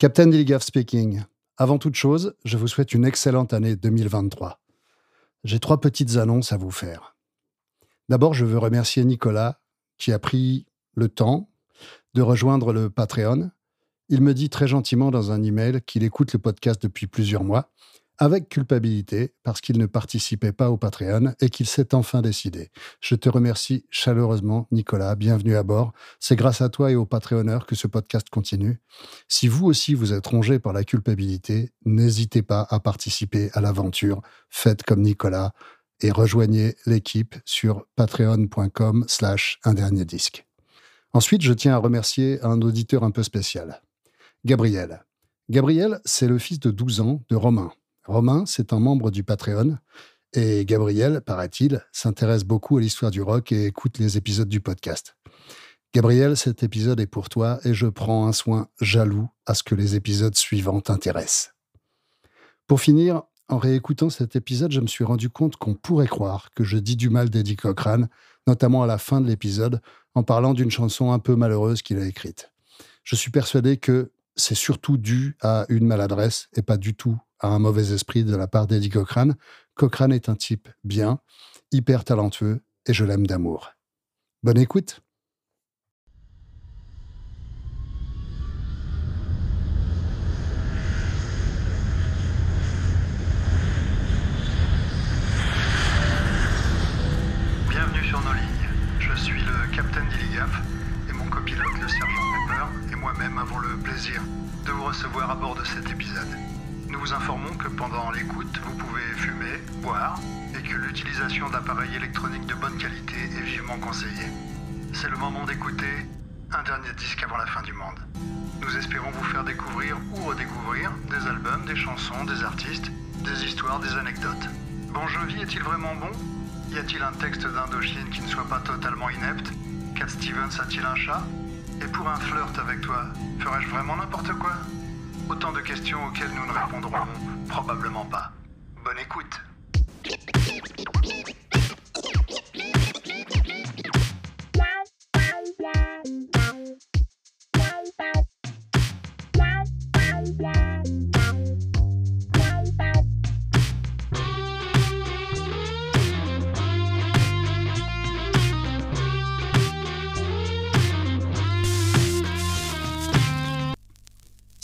Captain Dilligaff speaking. Avant toute chose, je vous souhaite une excellente année 2023. J'ai trois petites annonces à vous faire. D'abord, je veux remercier Nicolas qui a pris le temps de rejoindre le Patreon. Il me dit très gentiment dans un email qu'il écoute le podcast depuis plusieurs mois avec culpabilité parce qu'il ne participait pas au Patreon et qu'il s'est enfin décidé. Je te remercie chaleureusement, Nicolas. Bienvenue à bord. C'est grâce à toi et aux Patreonneurs que ce podcast continue. Si vous aussi vous êtes rongé par la culpabilité, n'hésitez pas à participer à l'aventure. Faites comme Nicolas et rejoignez l'équipe sur patreon.com slash un dernier disque. Ensuite, je tiens à remercier un auditeur un peu spécial. Gabriel. Gabriel, c'est le fils de 12 ans de Romain. Romain, c'est un membre du Patreon. Et Gabriel, paraît-il, s'intéresse beaucoup à l'histoire du rock et écoute les épisodes du podcast. Gabriel, cet épisode est pour toi et je prends un soin jaloux à ce que les épisodes suivants t'intéressent. Pour finir, en réécoutant cet épisode, je me suis rendu compte qu'on pourrait croire que je dis du mal d'Eddie Cochran, notamment à la fin de l'épisode, en parlant d'une chanson un peu malheureuse qu'il a écrite. Je suis persuadé que c'est surtout dû à une maladresse et pas du tout à un mauvais esprit de la part d'Eddie Cochrane. Cochrane est un type bien, hyper talentueux et je l'aime d'amour. Bonne écoute. Recevoir à bord de cet épisode. Nous vous informons que pendant l'écoute, vous pouvez fumer, boire et que l'utilisation d'appareils électroniques de bonne qualité est vivement conseillée. C'est le moment d'écouter un dernier disque avant la fin du monde. Nous espérons vous faire découvrir ou redécouvrir des albums, des chansons, des artistes, des histoires, des anecdotes. Bon Jovi est-il vraiment bon? Y a-t-il un texte d'Indochine qui ne soit pas totalement inepte? Cat Stevens a-t-il un chat? Et pour un flirt avec toi, ferais-je vraiment n'importe quoi? Autant de questions auxquelles nous ne répondrons probablement pas. Bonne écoute.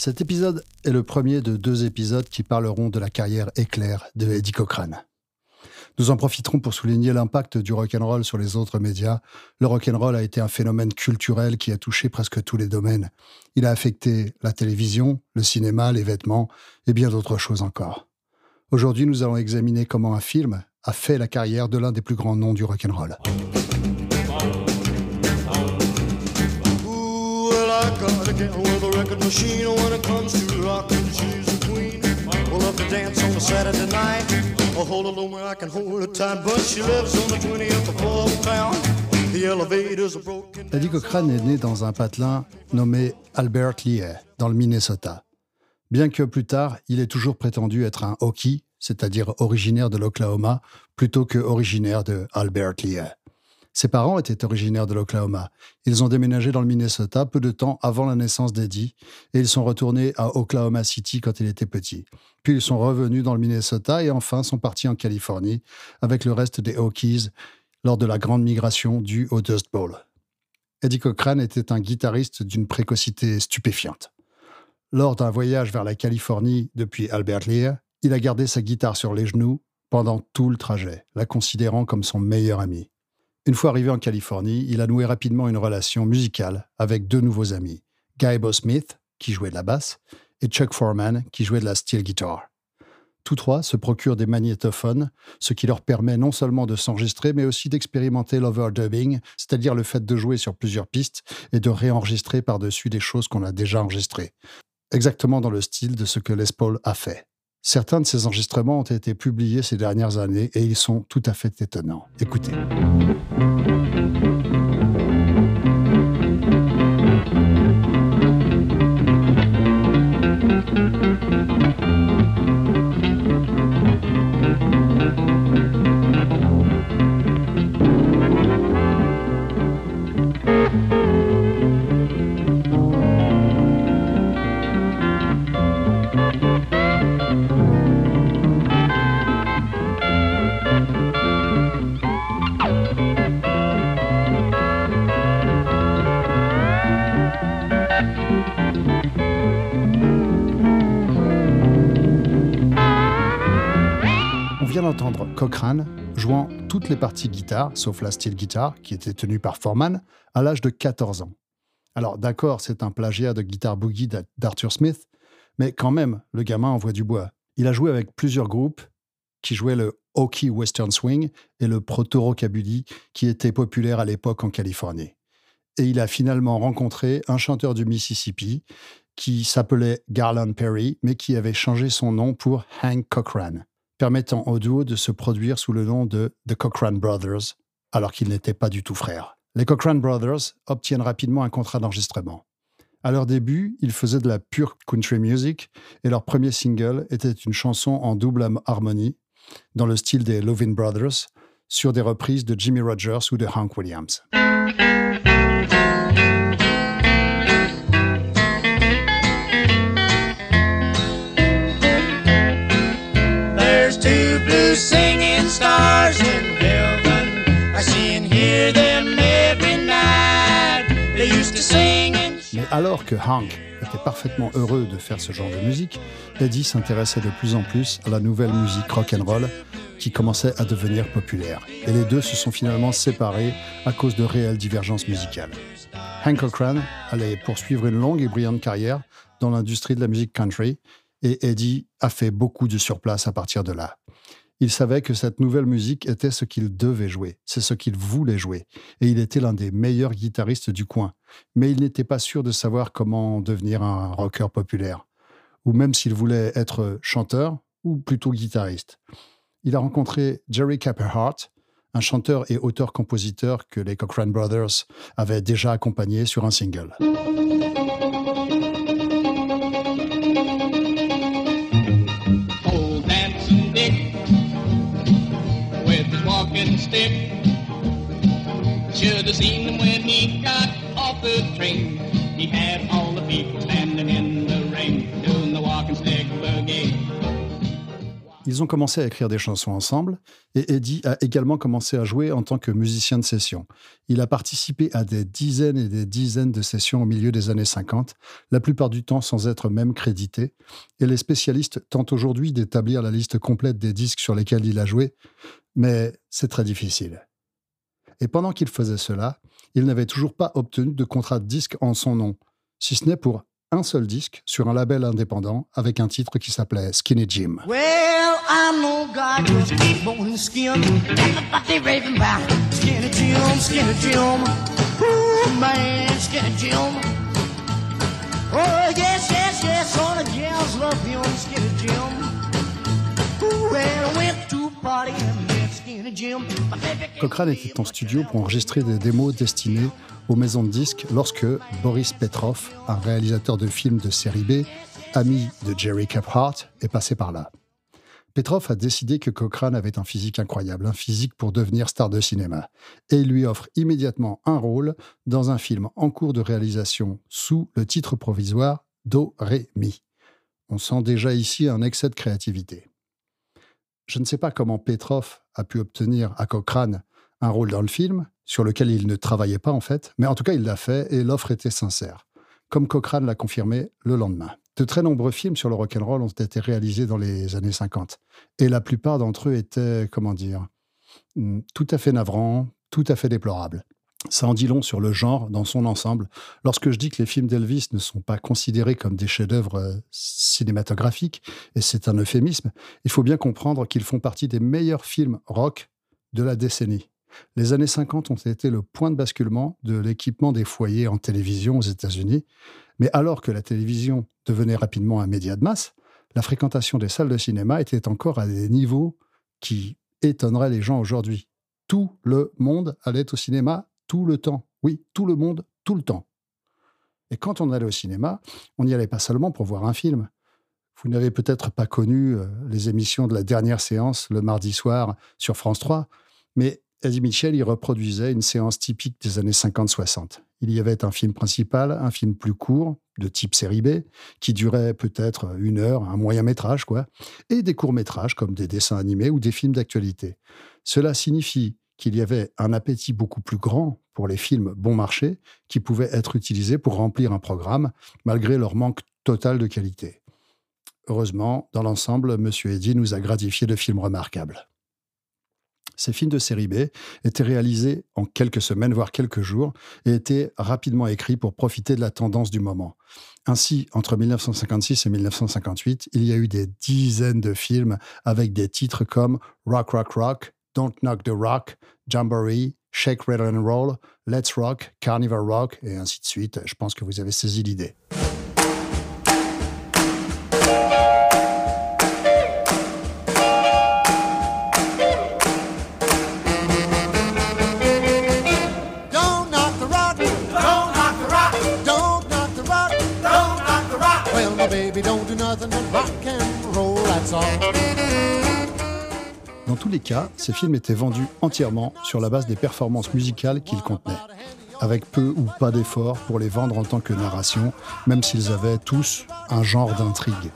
Cet épisode est le premier de deux épisodes qui parleront de la carrière éclair de Eddie Cochran. Nous en profiterons pour souligner l'impact du rock'n'roll sur les autres médias. Le rock'n'roll a été un phénomène culturel qui a touché presque tous les domaines. Il a affecté la télévision, le cinéma, les vêtements et bien d'autres choses encore. Aujourd'hui, nous allons examiner comment un film a fait la carrière de l'un des plus grands noms du rock'n'roll. Machine when it comes to rockin', she's a queen. We'll love to dance on a Saturday night. I'll hold alone where I can hold her tight, but she lives on the 20th floor of town. The elevators are broken. Eddie Cochran est né dans un patelin nommé Albert Lea, dans le Minnesota. Bien que plus tard, il ait toujours prétendu être un Hokie, c'est-à-dire originaire de l'Oklahoma, plutôt que originaire de Albert Lea. Ses parents étaient originaires de l'Oklahoma. Ils ont déménagé dans le Minnesota peu de temps avant la naissance d'Eddie et ils sont retournés à Oklahoma City quand il était petit. Puis ils sont revenus dans le Minnesota et enfin sont partis en Californie avec le reste des Hokies lors de la grande migration due au Dust Bowl. Eddie Cochran était un guitariste d'une précocité stupéfiante. Lors d'un voyage vers la Californie depuis Albert Lea, il a gardé sa guitare sur les genoux pendant tout le trajet, la considérant comme son meilleur ami. Une fois arrivé en Californie, il a noué rapidement une relation musicale avec deux nouveaux amis, Guy Bo Smith, qui jouait de la basse, et Chuck Foreman, qui jouait de la steel guitar. Tous trois se procurent des magnétophones, ce qui leur permet non seulement de s'enregistrer, mais aussi d'expérimenter l'overdubbing, c'est-à-dire le fait de jouer sur plusieurs pistes et de réenregistrer par-dessus des choses qu'on a déjà enregistrées. Exactement dans le style de ce que Les Paul a fait. Certains de ces enregistrements ont été publiés ces dernières années et ils sont tout à fait étonnants. Écoutez. Les parties guitare, sauf la steel guitar, qui était tenue par Foreman, à l'âge de 14 ans. Alors d'accord, c'est un plagiat de guitare boogie d'Arthur Smith, mais quand même, le gamin envoie du bois. Il a joué avec plusieurs groupes qui jouaient le hockey western swing et le proto-rockabilly qui était populaire à l'époque en Californie. Et il a finalement rencontré un chanteur du Mississippi qui s'appelait Garland Perry, mais qui avait changé son nom pour Hank Cochran, permettant au duo de se produire sous le nom de The Cochran Brothers, alors qu'ils n'étaient pas du tout frères. Les Cochran Brothers obtiennent rapidement un contrat d'enregistrement. À leur début, ils faisaient de la pure country music et leur premier single était une chanson en double harmonie dans le style des Lovin' Brothers sur des reprises de Jimmy Rogers ou de Hank Williams. Mais alors que Hank était parfaitement heureux de faire ce genre de musique, Eddie s'intéressait de plus en plus à la nouvelle musique rock and roll qui commençait à devenir populaire. Et les deux se sont finalement séparés à cause de réelles divergences musicales. Hank Cochran allait poursuivre une longue et brillante carrière dans l'industrie de la musique country et Eddie a fait beaucoup de surplace à partir de là. Il savait que cette nouvelle musique était ce qu'il devait jouer, c'est ce qu'il voulait jouer, et il était l'un des meilleurs guitaristes du coin. Mais il n'était pas sûr de savoir comment devenir un rocker populaire, ou même s'il voulait être chanteur ou plutôt guitariste. Il a rencontré Jerry Hart, un chanteur et auteur-compositeur que les Cochrane Brothers avaient déjà accompagné sur un single. Ils ont commencé à écrire des chansons ensemble et Eddie a également commencé à jouer en tant que musicien de session. Il a participé à des dizaines et des dizaines de sessions au milieu des années 50, la plupart du temps sans être même crédité, et les spécialistes tentent aujourd'hui d'établir la liste complète des disques sur lesquels il a joué, mais c'est très difficile. Et pendant qu'il faisait cela, il n'avait toujours pas obtenu de contrat de disque en son nom, si ce n'est pour un seul disque sur un label indépendant avec un titre qui s'appelait Skinny Jim. Cochrane était en studio pour enregistrer des démos destinées aux maisons de disques lorsque Boris Petrov, un réalisateur de films de série B, ami de Jerry Caphart, est passé par là. Petrov a décidé que Cochrane avait un physique incroyable, un physique pour devenir star de cinéma, et il lui offre immédiatement un rôle dans un film en cours de réalisation sous le titre provisoire Do Ré Mi. On sent déjà ici un excès de créativité. Je ne sais pas comment Petrov a pu obtenir à Cochrane un rôle dans le film, sur lequel il ne travaillait pas en fait, mais en tout cas il l'a fait et l'offre était sincère, comme Cochrane l'a confirmé le lendemain. De très nombreux films sur le rock'n'roll ont été réalisés dans les années 50, et la plupart d'entre eux étaient, comment dire, hmm, tout à fait navrants, tout à fait déplorables. Ça en dit long sur le genre dans son ensemble. Lorsque je dis que les films d'Elvis ne sont pas considérés comme des chefs-d'œuvre euh, cinématographiques, et c'est un euphémisme, il faut bien comprendre qu'ils font partie des meilleurs films rock de la décennie. Les années 50 ont été le point de basculement de l'équipement des foyers en télévision aux États-Unis. Mais alors que la télévision devenait rapidement un média de masse, la fréquentation des salles de cinéma était encore à des niveaux qui étonneraient les gens aujourd'hui. Tout le monde allait au cinéma tout le temps. Oui, tout le monde, tout le temps. Et quand on allait au cinéma, on n'y allait pas seulement pour voir un film. Vous n'avez peut-être pas connu euh, les émissions de la dernière séance le mardi soir sur France 3, mais Eddie Mitchell y reproduisait une séance typique des années 50-60. Il y avait un film principal, un film plus court, de type série B, qui durait peut-être une heure, un moyen métrage, quoi, et des courts métrages comme des dessins animés ou des films d'actualité. Cela signifie qu'il y avait un appétit beaucoup plus grand pour les films bon marché qui pouvaient être utilisés pour remplir un programme, malgré leur manque total de qualité. heureusement, dans l'ensemble, Monsieur Eddy nous a gratifié de films remarquables. Ces films de série B étaient réalisés en quelques semaines, voire quelques jours, et étaient rapidement écrits pour profiter de la tendance du moment. Ainsi, entre 1956 et 1958, il y a eu des dizaines de films avec des titres comme Rock Rock Rock, Don't Knock the Rock, Jamboree, Shake, Rattle and Roll, Let's Rock, Carnival Rock, et ainsi de suite. Je pense que vous avez saisi l'idée. Tous les cas, ces films étaient vendus entièrement sur la base des performances musicales qu'ils contenaient, avec peu ou pas d'efforts pour les vendre en tant que narration, même s'ils avaient tous un genre d'intrigue.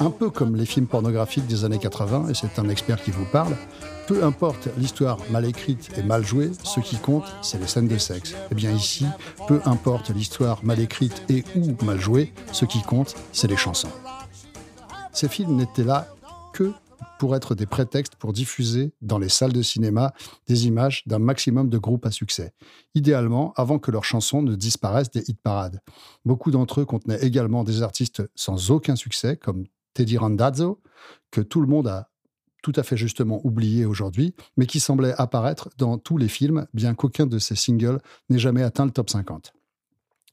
Un peu comme les films pornographiques des années 80, et c'est un expert qui vous parle, peu importe l'histoire mal écrite et mal jouée, ce qui compte, c'est les scènes de sexe. Et bien ici, peu importe l'histoire mal écrite et ou mal jouée, ce qui compte, c'est les chansons. Ces films n'étaient là que pour être des prétextes pour diffuser dans les salles de cinéma des images d'un maximum de groupes à succès, idéalement avant que leurs chansons ne disparaissent des hit parades. Beaucoup d'entre eux contenaient également des artistes sans aucun succès, comme Teddy Randazzo, que tout le monde a tout à fait justement oublié aujourd'hui, mais qui semblait apparaître dans tous les films, bien qu'aucun de ses singles n'ait jamais atteint le top 50.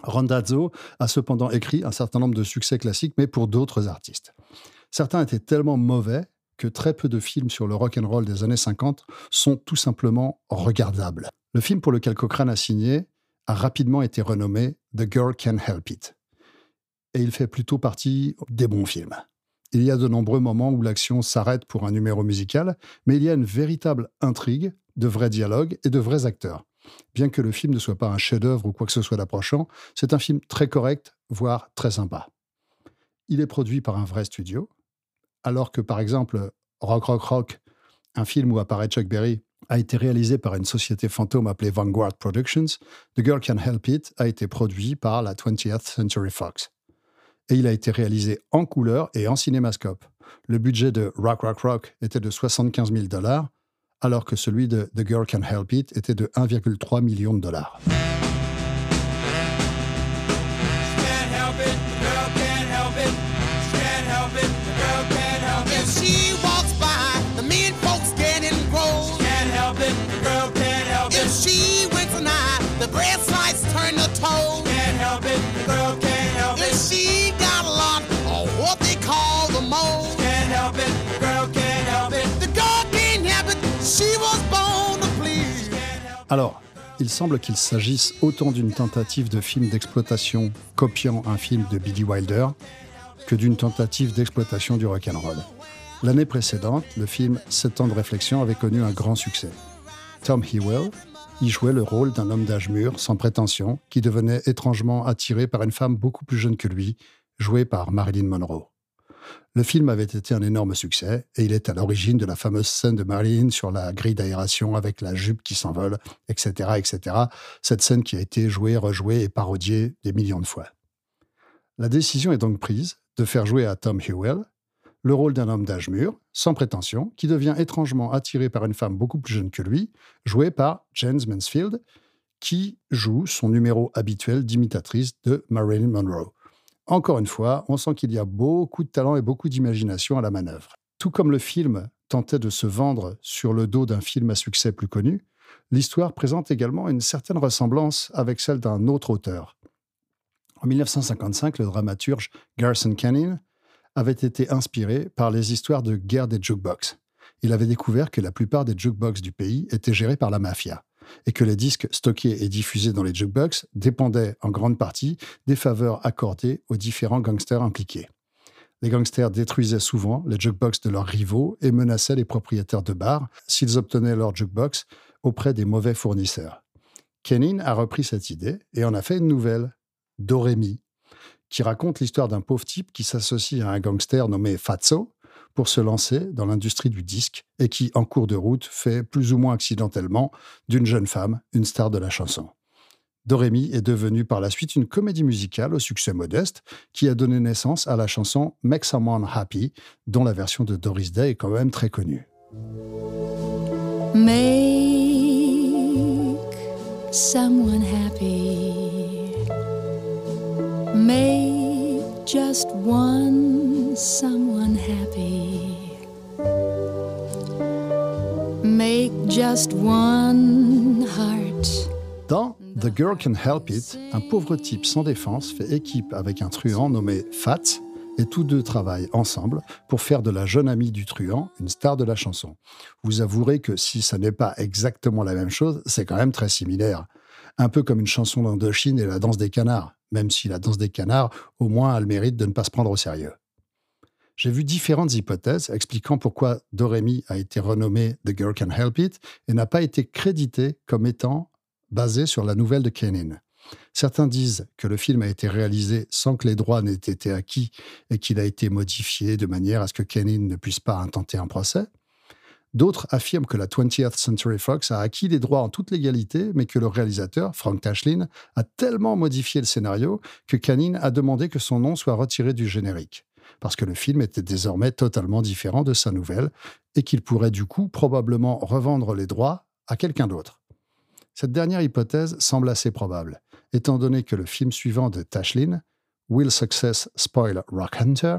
Randazzo a cependant écrit un certain nombre de succès classiques, mais pour d'autres artistes. Certains étaient tellement mauvais très peu de films sur le rock and roll des années 50 sont tout simplement regardables. Le film pour lequel Cochrane a signé a rapidement été renommé The Girl Can Help It. Et il fait plutôt partie des bons films. Il y a de nombreux moments où l'action s'arrête pour un numéro musical, mais il y a une véritable intrigue, de vrais dialogues et de vrais acteurs. Bien que le film ne soit pas un chef-d'œuvre ou quoi que ce soit d'approchant, c'est un film très correct, voire très sympa. Il est produit par un vrai studio, alors que par exemple Rock Rock Rock, un film où apparaît Chuck Berry, a été réalisé par une société fantôme appelée Vanguard Productions, The Girl Can Help It a été produit par la 20th Century Fox. Et il a été réalisé en couleur et en cinémascope. Le budget de Rock Rock Rock était de 75 000 dollars, alors que celui de The Girl Can Help It était de 1,3 million de dollars. Turn to toes. Can't help it, the girl can't help If it. she got a lot of what they call the moles. Can't help it, the girl can't help it. The girl can't help it, she was born to please. Alors, il semble qu'il s'agisse autant d'une tentative de film d'exploitation copiant un film de Billy Wilder que d'une tentative d'exploitation du rock'n'roll. L'année précédente, le film Sept ans de réflexion avait connu un grand succès. Tom Hewell y jouait le rôle d'un homme d'âge mûr, sans prétention, qui devenait étrangement attiré par une femme beaucoup plus jeune que lui, jouée par Marilyn Monroe. Le film avait été un énorme succès et il est à l'origine de la fameuse scène de Marilyn sur la grille d'aération avec la jupe qui s'envole, etc., etc. Cette scène qui a été jouée, rejouée et parodiée des millions de fois. La décision est donc prise de faire jouer à Tom Hewell le rôle d'un homme d'âge mûr, sans prétention, qui devient étrangement attiré par une femme beaucoup plus jeune que lui, jouée par James Mansfield, qui joue son numéro habituel d'imitatrice de Marilyn Monroe. Encore une fois, on sent qu'il y a beaucoup de talent et beaucoup d'imagination à la manœuvre. Tout comme le film tentait de se vendre sur le dos d'un film à succès plus connu, l'histoire présente également une certaine ressemblance avec celle d'un autre auteur. En 1955, le dramaturge Garson Kanin avait été inspiré par les histoires de guerre des jukebox. Il avait découvert que la plupart des jukebox du pays étaient gérés par la mafia et que les disques stockés et diffusés dans les jukebox dépendaient en grande partie des faveurs accordées aux différents gangsters impliqués. Les gangsters détruisaient souvent les jukebox de leurs rivaux et menaçaient les propriétaires de bars s'ils obtenaient leur jukebox auprès des mauvais fournisseurs. Kenin a repris cette idée et en a fait une nouvelle, Dorémy, qui raconte l'histoire d'un pauvre type qui s'associe à un gangster nommé Fatso pour se lancer dans l'industrie du disque et qui, en cours de route, fait plus ou moins accidentellement d'une jeune femme une star de la chanson. Dorémy est devenue par la suite une comédie musicale au succès modeste qui a donné naissance à la chanson Make Someone Happy, dont la version de Doris Day est quand même très connue. Make someone happy. Make just one someone happy. Make just one heart. Dans The Girl Can Help It, un pauvre type sans défense fait équipe avec un truand nommé Fats et tous deux travaillent ensemble pour faire de la jeune amie du truand une star de la chanson. Vous avouerez que si ça n'est pas exactement la même chose, c'est quand même très similaire. Un peu comme une chanson d'Indochine et la danse des canards, même si la danse des canards, au moins, a le mérite de ne pas se prendre au sérieux. J'ai vu différentes hypothèses expliquant pourquoi Dorémy a été renommé The Girl Can Help It et n'a pas été crédité comme étant basé sur la nouvelle de Kenin. Certains disent que le film a été réalisé sans que les droits n'aient été acquis et qu'il a été modifié de manière à ce que Kenin ne puisse pas intenter un procès. D'autres affirment que la 20th Century Fox a acquis les droits en toute légalité, mais que le réalisateur, Frank Tashlin, a tellement modifié le scénario que Canine a demandé que son nom soit retiré du générique, parce que le film était désormais totalement différent de sa nouvelle, et qu'il pourrait du coup probablement revendre les droits à quelqu'un d'autre. Cette dernière hypothèse semble assez probable, étant donné que le film suivant de Tashlin, Will Success Spoil Rock Hunter,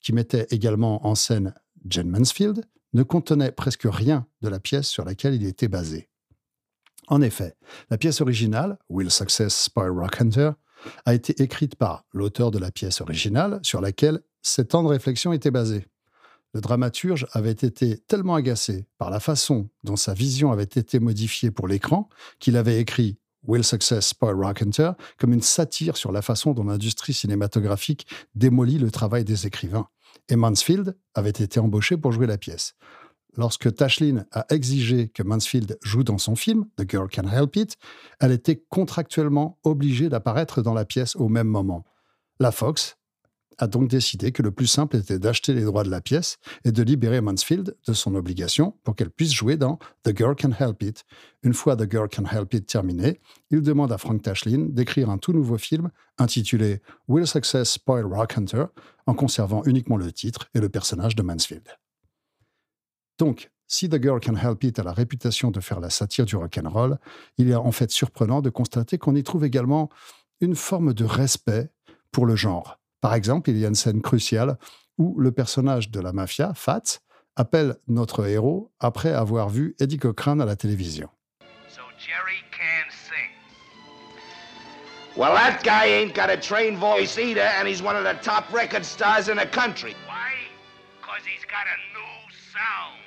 qui mettait également en scène Jen Mansfield, ne contenait presque rien de la pièce sur laquelle il était basé. En effet, la pièce originale, Will Success Spoil Rock Hunter, a été écrite par l'auteur de la pièce originale sur laquelle ces temps de réflexion étaient basés. Le dramaturge avait été tellement agacé par la façon dont sa vision avait été modifiée pour l'écran qu'il avait écrit Will Success Spoil Rock Hunter comme une satire sur la façon dont l'industrie cinématographique démolit le travail des écrivains. Et Mansfield avait été embauché pour jouer la pièce. Lorsque Tashlin a exigé que Mansfield joue dans son film, The Girl Can Help It, elle était contractuellement obligée d'apparaître dans la pièce au même moment. La Fox a donc décidé que le plus simple était d'acheter les droits de la pièce et de libérer Mansfield de son obligation pour qu'elle puisse jouer dans The Girl Can Help It. Une fois The Girl Can Help It terminé, il demande à Frank Tashlin d'écrire un tout nouveau film intitulé Will Success Spoil Rock Hunter en conservant uniquement le titre et le personnage de Mansfield. Donc, si The Girl Can Help It a la réputation de faire la satire du rock'n'roll, il est en fait surprenant de constater qu'on y trouve également une forme de respect pour le genre. Par exemple, il y a une scène cruciale où le personnage de la mafia, Fats, appelle notre héros après avoir vu Eddie Cochrane à la télévision. So Jerry can sing. Well, that guy ain't got a trained voice either, and he's one of the top record stars in the country. Why? Because he's got a new sound.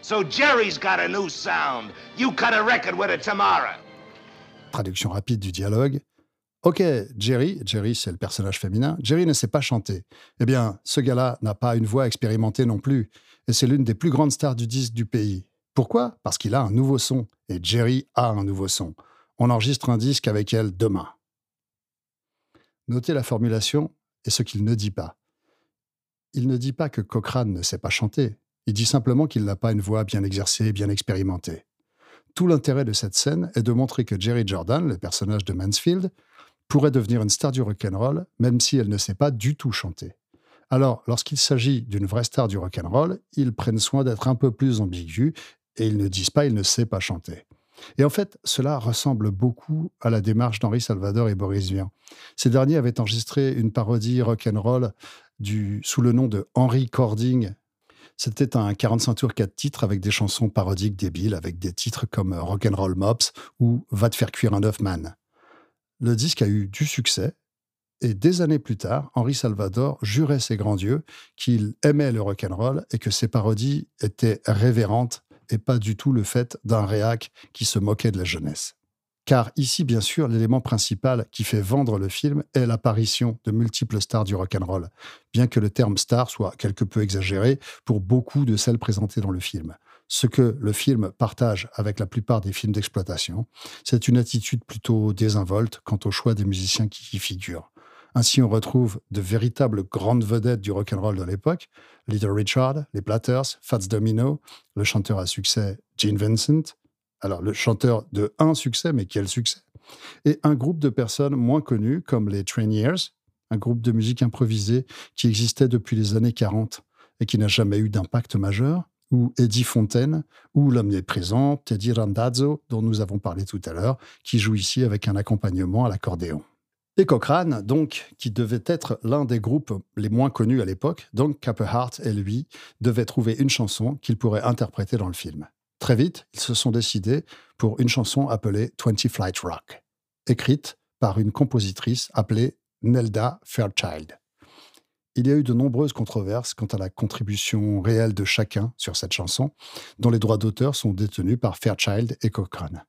So Jerry's got a new sound. You cut a record with it tomorrow. Traduction rapide du dialogue. Ok, Jerry, Jerry c'est le personnage féminin, Jerry ne sait pas chanter. Eh bien, ce gars-là n'a pas une voix expérimentée non plus, et c'est l'une des plus grandes stars du disque du pays. Pourquoi? Parce qu'il a un nouveau son, et Jerry a un nouveau son. On enregistre un disque avec elle demain. Notez la formulation et ce qu'il ne dit pas. Il ne dit pas que Cochrane ne sait pas chanter, il dit simplement qu'il n'a pas une voix bien exercée, bien expérimentée. Tout l'intérêt de cette scène est de montrer que Jerry Jordan, le personnage de Mansfield, pourrait devenir une star du rock'n'roll, même si elle ne sait pas du tout chanter. Alors, lorsqu'il s'agit d'une vraie star du rock'n'roll, ils prennent soin d'être un peu plus ambigus et ils ne disent pas il ne sait pas chanter. Et en fait, cela ressemble beaucoup à la démarche d'Henri Salvador et Boris Vian. Ces derniers avaient enregistré une parodie rock'n'roll sous le nom de Henry Cording. C'était un 45 tours 4 titres avec des chansons parodiques débiles, avec des titres comme Rock'n'Roll Mops ou Va te faire cuire un œuf man le disque a eu du succès, et des années plus tard, Henri Salvador jurait ses grands dieux qu'il aimait le rock'n'roll et que ses parodies étaient révérentes et pas du tout le fait d'un réac qui se moquait de la jeunesse. Car ici, bien sûr, l'élément principal qui fait vendre le film est l'apparition de multiples stars du rock'n'roll, bien que le terme star soit quelque peu exagéré pour beaucoup de celles présentées dans le film ce que le film partage avec la plupart des films d'exploitation, c'est une attitude plutôt désinvolte quant au choix des musiciens qui y figurent. Ainsi, on retrouve de véritables grandes vedettes du rock'n'roll de l'époque, Little Richard, les Platters, Fats Domino, le chanteur à succès Gene Vincent, alors le chanteur de un succès, mais quel succès? Et un groupe de personnes moins connues comme les Trainiers, un groupe de musique improvisée qui existait depuis les années 40 et qui n'a jamais eu d'impact majeur, ou Eddie Fontaine, ou l'omniprésent Teddy Randazzo, dont nous avons parlé tout à l'heure, qui joue ici avec un accompagnement à l'accordéon. Et Cochrane, donc, qui devait être l'un des groupes les moins connus à l'époque, donc Hart et lui devaient trouver une chanson qu'ils pourraient interpréter dans le film. Très vite, ils se sont décidés pour une chanson appelée 20 Flight Rock, écrite par une compositrice appelée Nelda Fairchild. Il y a eu de nombreuses controverses quant à la contribution réelle de chacun sur cette chanson, dont les droits d'auteur sont détenus par Fairchild et Cochrane.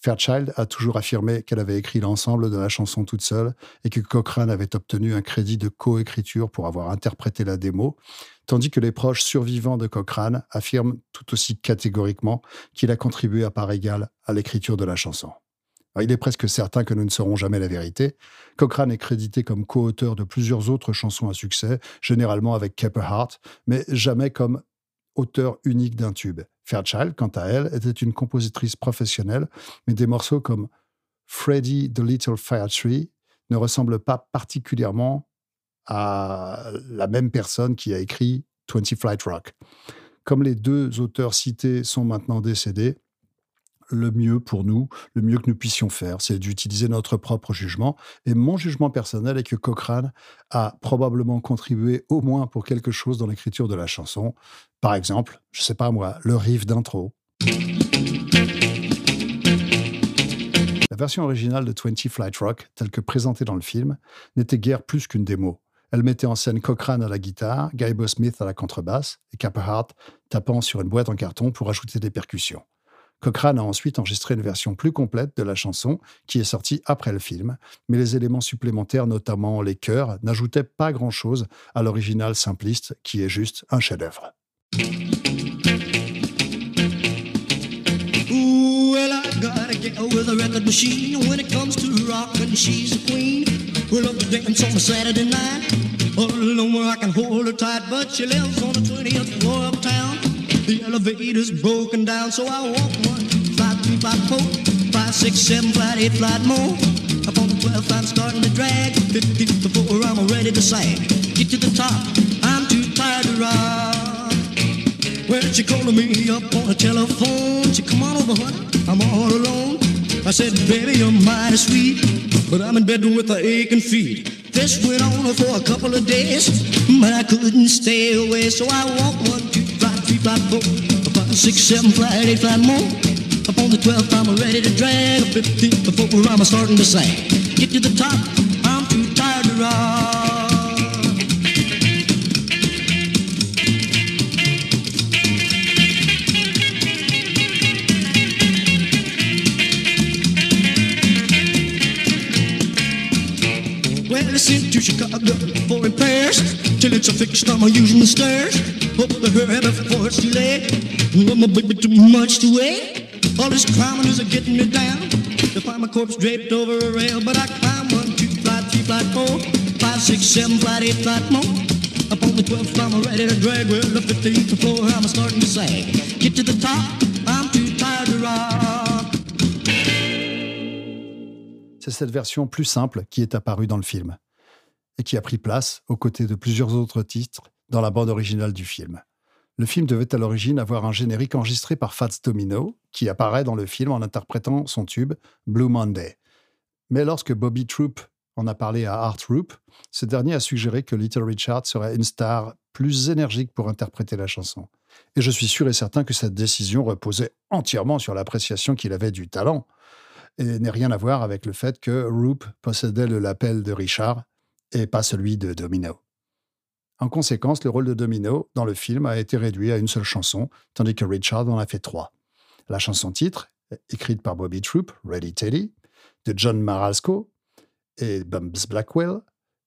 Fairchild a toujours affirmé qu'elle avait écrit l'ensemble de la chanson toute seule et que Cochrane avait obtenu un crédit de coécriture pour avoir interprété la démo, tandis que les proches survivants de Cochrane affirment tout aussi catégoriquement qu'il a contribué à part égale à l'écriture de la chanson. Il est presque certain que nous ne saurons jamais la vérité. Cochrane est crédité comme co-auteur de plusieurs autres chansons à succès, généralement avec Hart, mais jamais comme auteur unique d'un tube. Fairchild, quant à elle, était une compositrice professionnelle, mais des morceaux comme Freddy the Little Fire Tree ne ressemblent pas particulièrement à la même personne qui a écrit 20 Flight Rock. Comme les deux auteurs cités sont maintenant décédés, le mieux pour nous, le mieux que nous puissions faire, c'est d'utiliser notre propre jugement. Et mon jugement personnel est que Cochrane a probablement contribué au moins pour quelque chose dans l'écriture de la chanson. Par exemple, je sais pas moi, le riff d'intro. La version originale de 20 Flight Rock, telle que présentée dans le film, n'était guère plus qu'une démo. Elle mettait en scène Cochrane à la guitare, Guy Smith à la contrebasse et Capper tapant sur une boîte en carton pour ajouter des percussions. Cochrane a ensuite enregistré une version plus complète de la chanson qui est sortie après le film, mais les éléments supplémentaires, notamment les chœurs, n'ajoutaient pas grand-chose à l'original simpliste qui est juste un chef-d'œuvre. Well, I got a gal with a record machine. When it comes to rockin', she's a queen. We love to dance on a Saturday night? All alone where I can hold her tight, but she lives on the 20th floor uptown. The elevator's broken down, so I walk one, flight, three, flight, four, five, six, seven, flight, eight, flight more. Up on the 12th, I'm starting to drag. 50 before I'm ready to sag. Get to the top, I'm too tired to rock. Well, she calling me up on the telephone. She come on over, honey, I'm all alone. I said, baby, you're mighty sweet, but I'm in bed with a aching feet. This went on for a couple of days, but I couldn't stay away, so I walked one, flight, four, five, six, seven, flight, eight, flight more. Up on the 12th, I'm ready to drag. A 15th before I'm starting to sing. Get to the top, Till it's a fixed, I'm using the stairs. Hope to hurry before it's too late. I'm a baby too much to wait. All this climbing is getting me down. To find my corpse draped over a rail, but I climb one, two, flight, three, flight, four, five, six, seven, flight, eight, flight more. Up on the 12th, I'm ready to drag. Well, the 15th floor, I'm starting to sag. Get to the top. C'est cette version plus simple qui est apparue dans le film et qui a pris place aux côtés de plusieurs autres titres dans la bande originale du film. Le film devait à l'origine avoir un générique enregistré par Fats Domino, qui apparaît dans le film en interprétant son tube Blue Monday. Mais lorsque Bobby Troop en a parlé à Art Roop, ce dernier a suggéré que Little Richard serait une star plus énergique pour interpréter la chanson. Et je suis sûr et certain que cette décision reposait entièrement sur l'appréciation qu'il avait du talent, et n'est rien à voir avec le fait que Roop possédait le lapel de Richard et pas celui de Domino. En conséquence, le rôle de Domino dans le film a été réduit à une seule chanson, tandis que Richard en a fait trois. La chanson titre, écrite par Bobby Troop, Ready Teddy, de John Maralsco et Bums Blackwell,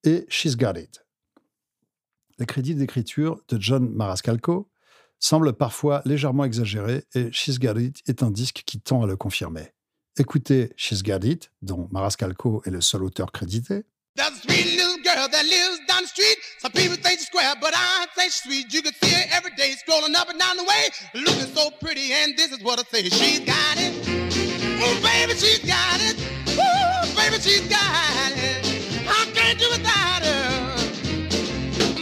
et She's Got It. Les crédits d'écriture de John Marascalco semblent parfois légèrement exagérés et She's Got It est un disque qui tend à le confirmer. Écoutez She's Got It, dont Marascalco est le seul auteur crédité. There's a sweet little girl that lives down the street. Some people think she's square, but I say she's sweet. You can see her every day strolling up and down the way, looking so pretty. And this is what I say: She's got it. Oh, baby, she's got it. Ooh, baby, she's got it. I can't do without her?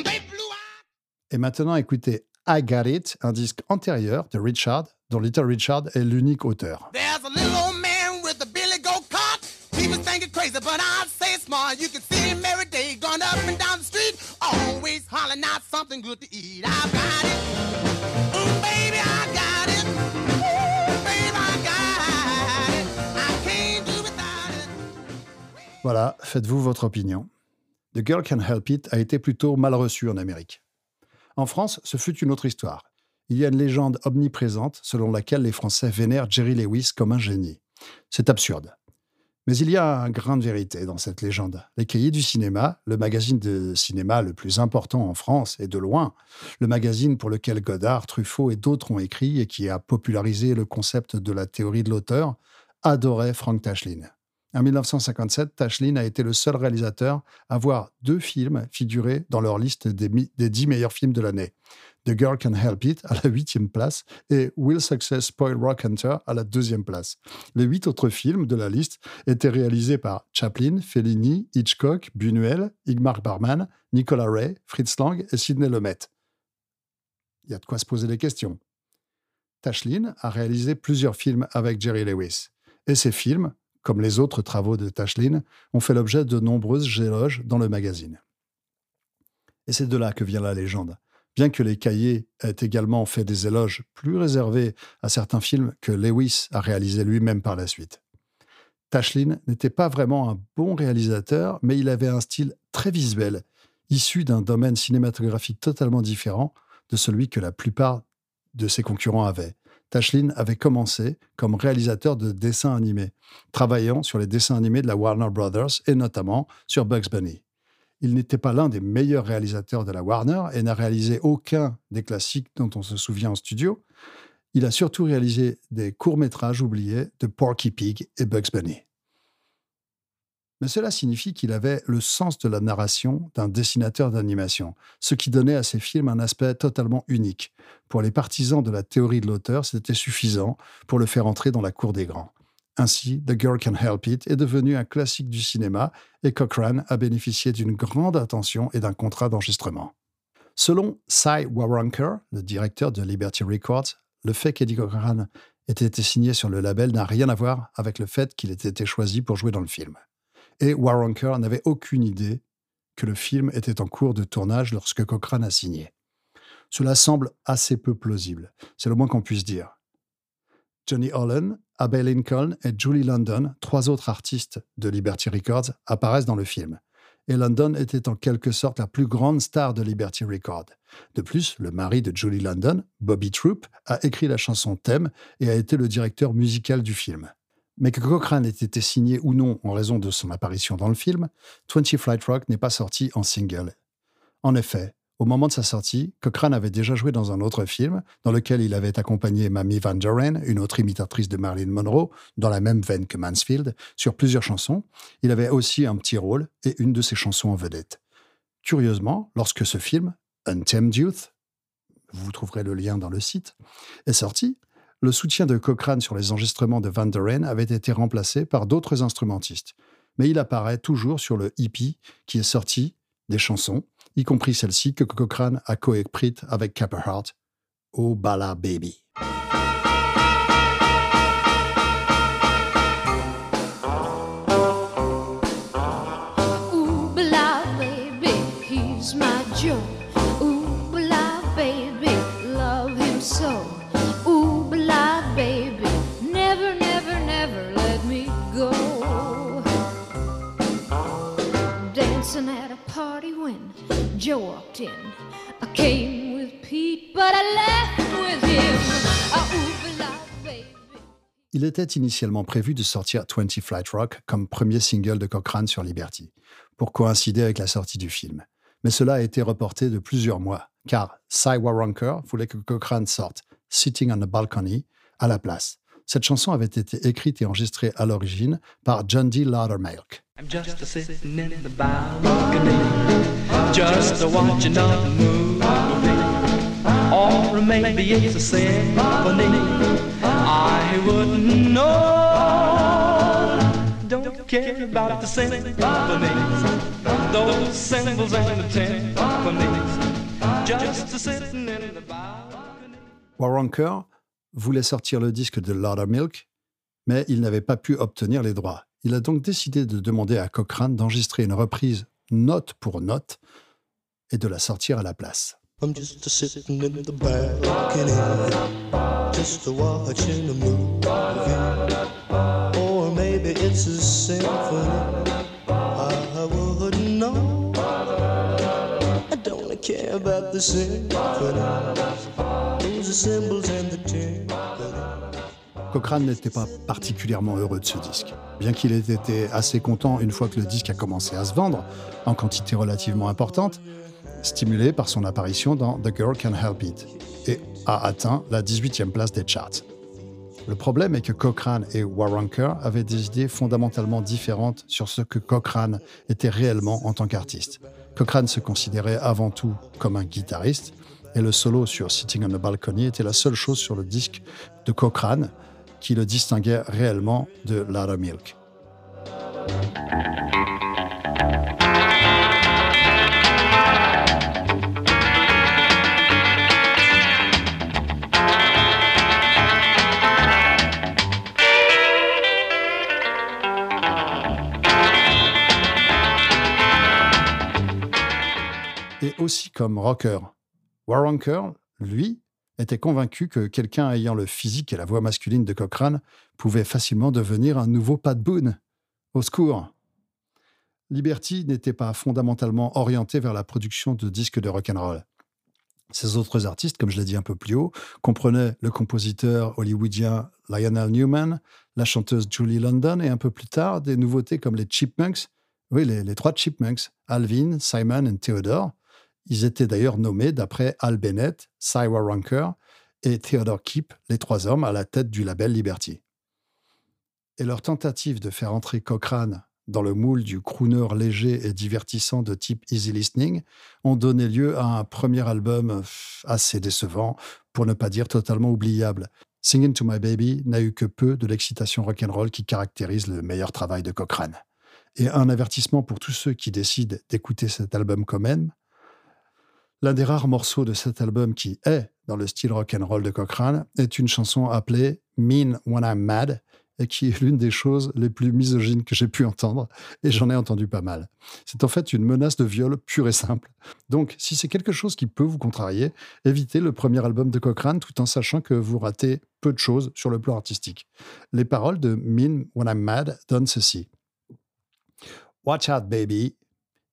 Baby blue eyes. Et maintenant, écoutez I Got It, un disque antérieur de Richard, dont Little Richard est l'unique auteur. There's a little old man with a billy goat cart. People think it's crazy, but it's Voilà, faites-vous votre opinion. The Girl Can Help It a été plutôt mal reçu en Amérique. En France, ce fut une autre histoire. Il y a une légende omniprésente selon laquelle les Français vénèrent Jerry Lewis comme un génie. C'est absurde. Mais il y a un grain de vérité dans cette légende. Les Cahiers du cinéma, le magazine de cinéma le plus important en France et de loin, le magazine pour lequel Godard, Truffaut et d'autres ont écrit et qui a popularisé le concept de la théorie de l'auteur, adorait Frank Tashlin. En 1957, Tashlin a été le seul réalisateur à voir deux films figurer dans leur liste des, des 10 meilleurs films de l'année. The Girl Can Help It à la huitième place et Will Success Spoil Rock Hunter à la deuxième place. Les huit autres films de la liste étaient réalisés par Chaplin, Fellini, Hitchcock, Buñuel, Igmar Barman, Nicolas Ray, Fritz Lang et Sidney Lumet. Il y a de quoi se poser des questions. Tashlin a réalisé plusieurs films avec Jerry Lewis. Et ces films, comme les autres travaux de Tashlin, ont fait l'objet de nombreuses éloges dans le magazine. Et c'est de là que vient la légende. Bien que les cahiers aient également fait des éloges plus réservés à certains films que Lewis a réalisés lui-même par la suite. Tashlin n'était pas vraiment un bon réalisateur, mais il avait un style très visuel, issu d'un domaine cinématographique totalement différent de celui que la plupart de ses concurrents avaient. Tashlin avait commencé comme réalisateur de dessins animés, travaillant sur les dessins animés de la Warner Brothers et notamment sur Bugs Bunny. Il n'était pas l'un des meilleurs réalisateurs de la Warner et n'a réalisé aucun des classiques dont on se souvient en studio. Il a surtout réalisé des courts-métrages oubliés de Porky Pig et Bugs Bunny. Mais cela signifie qu'il avait le sens de la narration d'un dessinateur d'animation, ce qui donnait à ses films un aspect totalement unique. Pour les partisans de la théorie de l'auteur, c'était suffisant pour le faire entrer dans la cour des grands. Ainsi, The Girl Can Help It est devenu un classique du cinéma et Cochrane a bénéficié d'une grande attention et d'un contrat d'enregistrement. Selon Cy Waronker, le directeur de Liberty Records, le fait qu'Eddie Cochrane ait été signé sur le label n'a rien à voir avec le fait qu'il ait été choisi pour jouer dans le film. Et Waronker n'avait aucune idée que le film était en cours de tournage lorsque Cochrane a signé. Cela semble assez peu plausible, c'est le moins qu'on puisse dire. Johnny Holland, Abbey Lincoln et Julie London, trois autres artistes de Liberty Records, apparaissent dans le film. Et London était en quelque sorte la plus grande star de Liberty Records. De plus, le mari de Julie London, Bobby Troop, a écrit la chanson thème et a été le directeur musical du film. Mais que Cochrane ait été signé ou non en raison de son apparition dans le film, 20 Flight Rock n'est pas sorti en single. En effet, au moment de sa sortie, Cochrane avait déjà joué dans un autre film, dans lequel il avait accompagné Mamie Van Doren, une autre imitatrice de Marilyn Monroe, dans la même veine que Mansfield, sur plusieurs chansons. Il avait aussi un petit rôle et une de ses chansons en vedette. Curieusement, lorsque ce film, Untamed Youth, vous trouverez le lien dans le site, est sorti, le soutien de Cochrane sur les enregistrements de Van Doren avait été remplacé par d'autres instrumentistes. Mais il apparaît toujours sur le EP qui est sorti des chansons, y compris celle-ci que Cochrane a coécrite avec Capper Hart, Oh Bala Baby. Blah, baby, he's my joy. Ooh, blah, baby, love him so. Blah, baby, never, never, never let me go. Dancing at a party when Il était initialement prévu de sortir 20 Flight Rock comme premier single de Cochrane sur Liberty, pour coïncider avec la sortie du film. Mais cela a été reporté de plusieurs mois, car Cy Waronker voulait que Cochrane sorte Sitting on a Balcony à la place. Cette chanson avait été écrite et enregistrée à l'origine par John D. Laudermilk. I'm just a sitting in the balcony, just a watching a movie. Or maybe it's a symphony. I wouldn't know. Don't care about the symphonies, those cymbals and the timpanies, just a sitting in the balcony. Waronker voulait sortir le disque de Milk, mais il n'avait pas pu obtenir les droits. Il a donc décidé de demander à Cochrane d'enregistrer une reprise note pour note et de la sortir à la place. I'm just a sitting in the balcony, just a watching a movie. Or maybe it's a symphony. I wouldn't know. I don't care about the symphony. Cochrane n'était pas particulièrement heureux de ce disque. Bien qu'il ait été assez content une fois que le disque a commencé à se vendre, en quantité relativement importante, stimulé par son apparition dans The Girl Can Help It, et a atteint la 18e place des charts. Le problème est que Cochrane et Waronker avaient des idées fondamentalement différentes sur ce que Cochrane était réellement en tant qu'artiste. Cochrane se considérait avant tout comme un guitariste, et le solo sur Sitting on the Balcony était la seule chose sur le disque de Cochrane qui le distinguait réellement de Lara Milk. Et aussi comme rocker, Waronker, lui, était convaincu que quelqu'un ayant le physique et la voix masculine de Cochrane pouvait facilement devenir un nouveau Pat Boone. Au secours Liberty n'était pas fondamentalement orienté vers la production de disques de rock'n'roll. Ses autres artistes, comme je l'ai dit un peu plus haut, comprenaient le compositeur hollywoodien Lionel Newman, la chanteuse Julie London et un peu plus tard des nouveautés comme les Chipmunks, oui, les, les trois Chipmunks, Alvin, Simon et Theodore, ils étaient d'ailleurs nommés d'après Al Bennett, Cy Waronker et Theodore Keep, les trois hommes à la tête du label Liberty. Et leur tentative de faire entrer Cochrane dans le moule du crooner léger et divertissant de type easy listening ont donné lieu à un premier album assez décevant, pour ne pas dire totalement oubliable. Singing to My Baby n'a eu que peu de l'excitation rock'n'roll qui caractérise le meilleur travail de Cochrane. Et un avertissement pour tous ceux qui décident d'écouter cet album quand même, L'un des rares morceaux de cet album qui est dans le style rock and roll de Cochrane est une chanson appelée Mean When I'm Mad et qui est l'une des choses les plus misogynes que j'ai pu entendre et j'en ai entendu pas mal. C'est en fait une menace de viol pure et simple. Donc, si c'est quelque chose qui peut vous contrarier, évitez le premier album de Cochrane tout en sachant que vous ratez peu de choses sur le plan artistique. Les paroles de Mean When I'm Mad donnent ceci. Watch out, baby.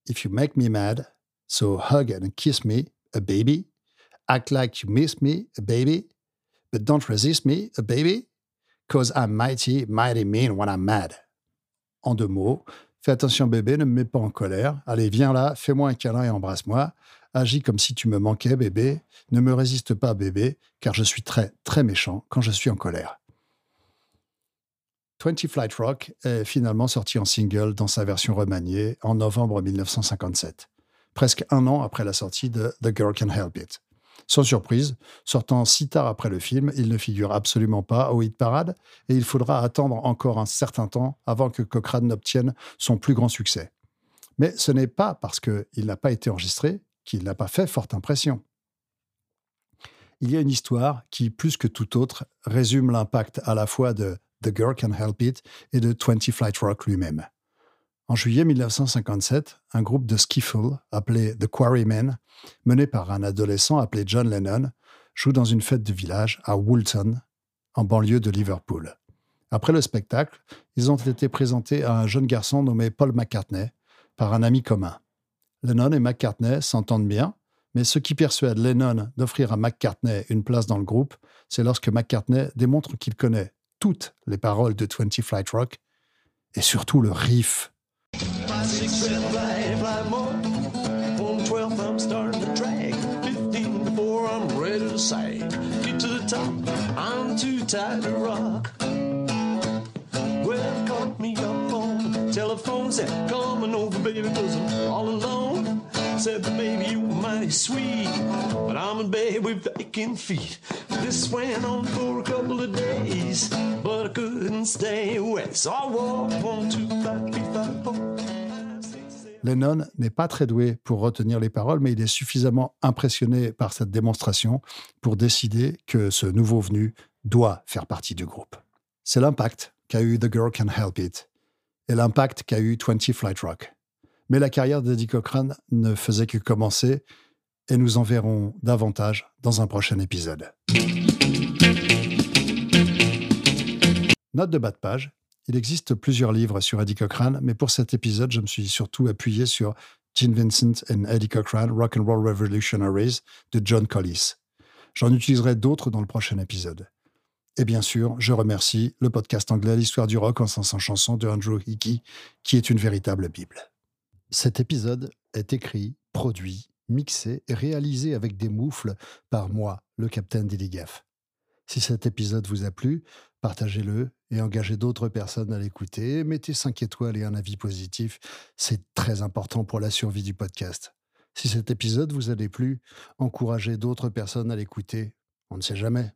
If you make me mad, So hug and kiss me, a baby. Act like you miss me, a baby. But don't resist me, a baby. Cause I'm mighty, mighty mean when I'm mad. En deux mots, fais attention bébé, ne me mets pas en colère. Allez, viens là, fais-moi un câlin et embrasse-moi. Agis comme si tu me manquais, bébé. Ne me résiste pas, bébé, car je suis très, très méchant quand je suis en colère. 20 Flight Rock est finalement sorti en single dans sa version remaniée en novembre 1957 presque un an après la sortie de The Girl Can Help It. Sans surprise, sortant si tard après le film, il ne figure absolument pas au hit parade et il faudra attendre encore un certain temps avant que Cochrane n'obtienne son plus grand succès. Mais ce n'est pas parce qu'il n'a pas été enregistré qu'il n'a pas fait forte impression. Il y a une histoire qui, plus que tout autre, résume l'impact à la fois de The Girl Can Help It et de 20 Flight Rock lui-même. En juillet 1957, un groupe de skiffle appelé The Quarrymen, mené par un adolescent appelé John Lennon, joue dans une fête de village à Woolton, en banlieue de Liverpool. Après le spectacle, ils ont été présentés à un jeune garçon nommé Paul McCartney par un ami commun. Lennon et McCartney s'entendent bien, mais ce qui persuade Lennon d'offrir à McCartney une place dans le groupe, c'est lorsque McCartney démontre qu'il connaît toutes les paroles de 20 Flight Rock et surtout le riff six, seven, fly, fly more. On the 12th, I'm starting to drag. 15 before I'm ready to sag. Get to the top, I'm too tired to rock. Well, caught me up on the telephone, said, coming over, baby, cause I'm all alone. Said, baby, you might mighty sweet, but I'm in bed with vacant feet. This went on for a couple of days, but I couldn't stay away. So I walked one, two, five, three, five, four. Lennon n'est pas très doué pour retenir les paroles, mais il est suffisamment impressionné par cette démonstration pour décider que ce nouveau venu doit faire partie du groupe. C'est l'impact qu'a eu The Girl Can Help It et l'impact qu'a eu 20 Flight Rock. Mais la carrière d'Eddie Cochran ne faisait que commencer et nous en verrons davantage dans un prochain épisode. Note de bas de page. Il existe plusieurs livres sur Eddie Cochran, mais pour cet épisode, je me suis surtout appuyé sur Gene Vincent and Eddie Cochran, Rock and Roll Revolutionaries de John Collis. J'en utiliserai d'autres dans le prochain épisode. Et bien sûr, je remercie le podcast anglais L'histoire du rock en 500 chansons de Andrew Hickey, qui est une véritable Bible. Cet épisode est écrit, produit, mixé et réalisé avec des moufles par moi, le capitaine Dilligaf. Si cet épisode vous a plu, partagez-le et engagez d'autres personnes à l'écouter. Mettez 5 étoiles et un avis positif. C'est très important pour la survie du podcast. Si cet épisode vous a plu, encouragez d'autres personnes à l'écouter. On ne sait jamais.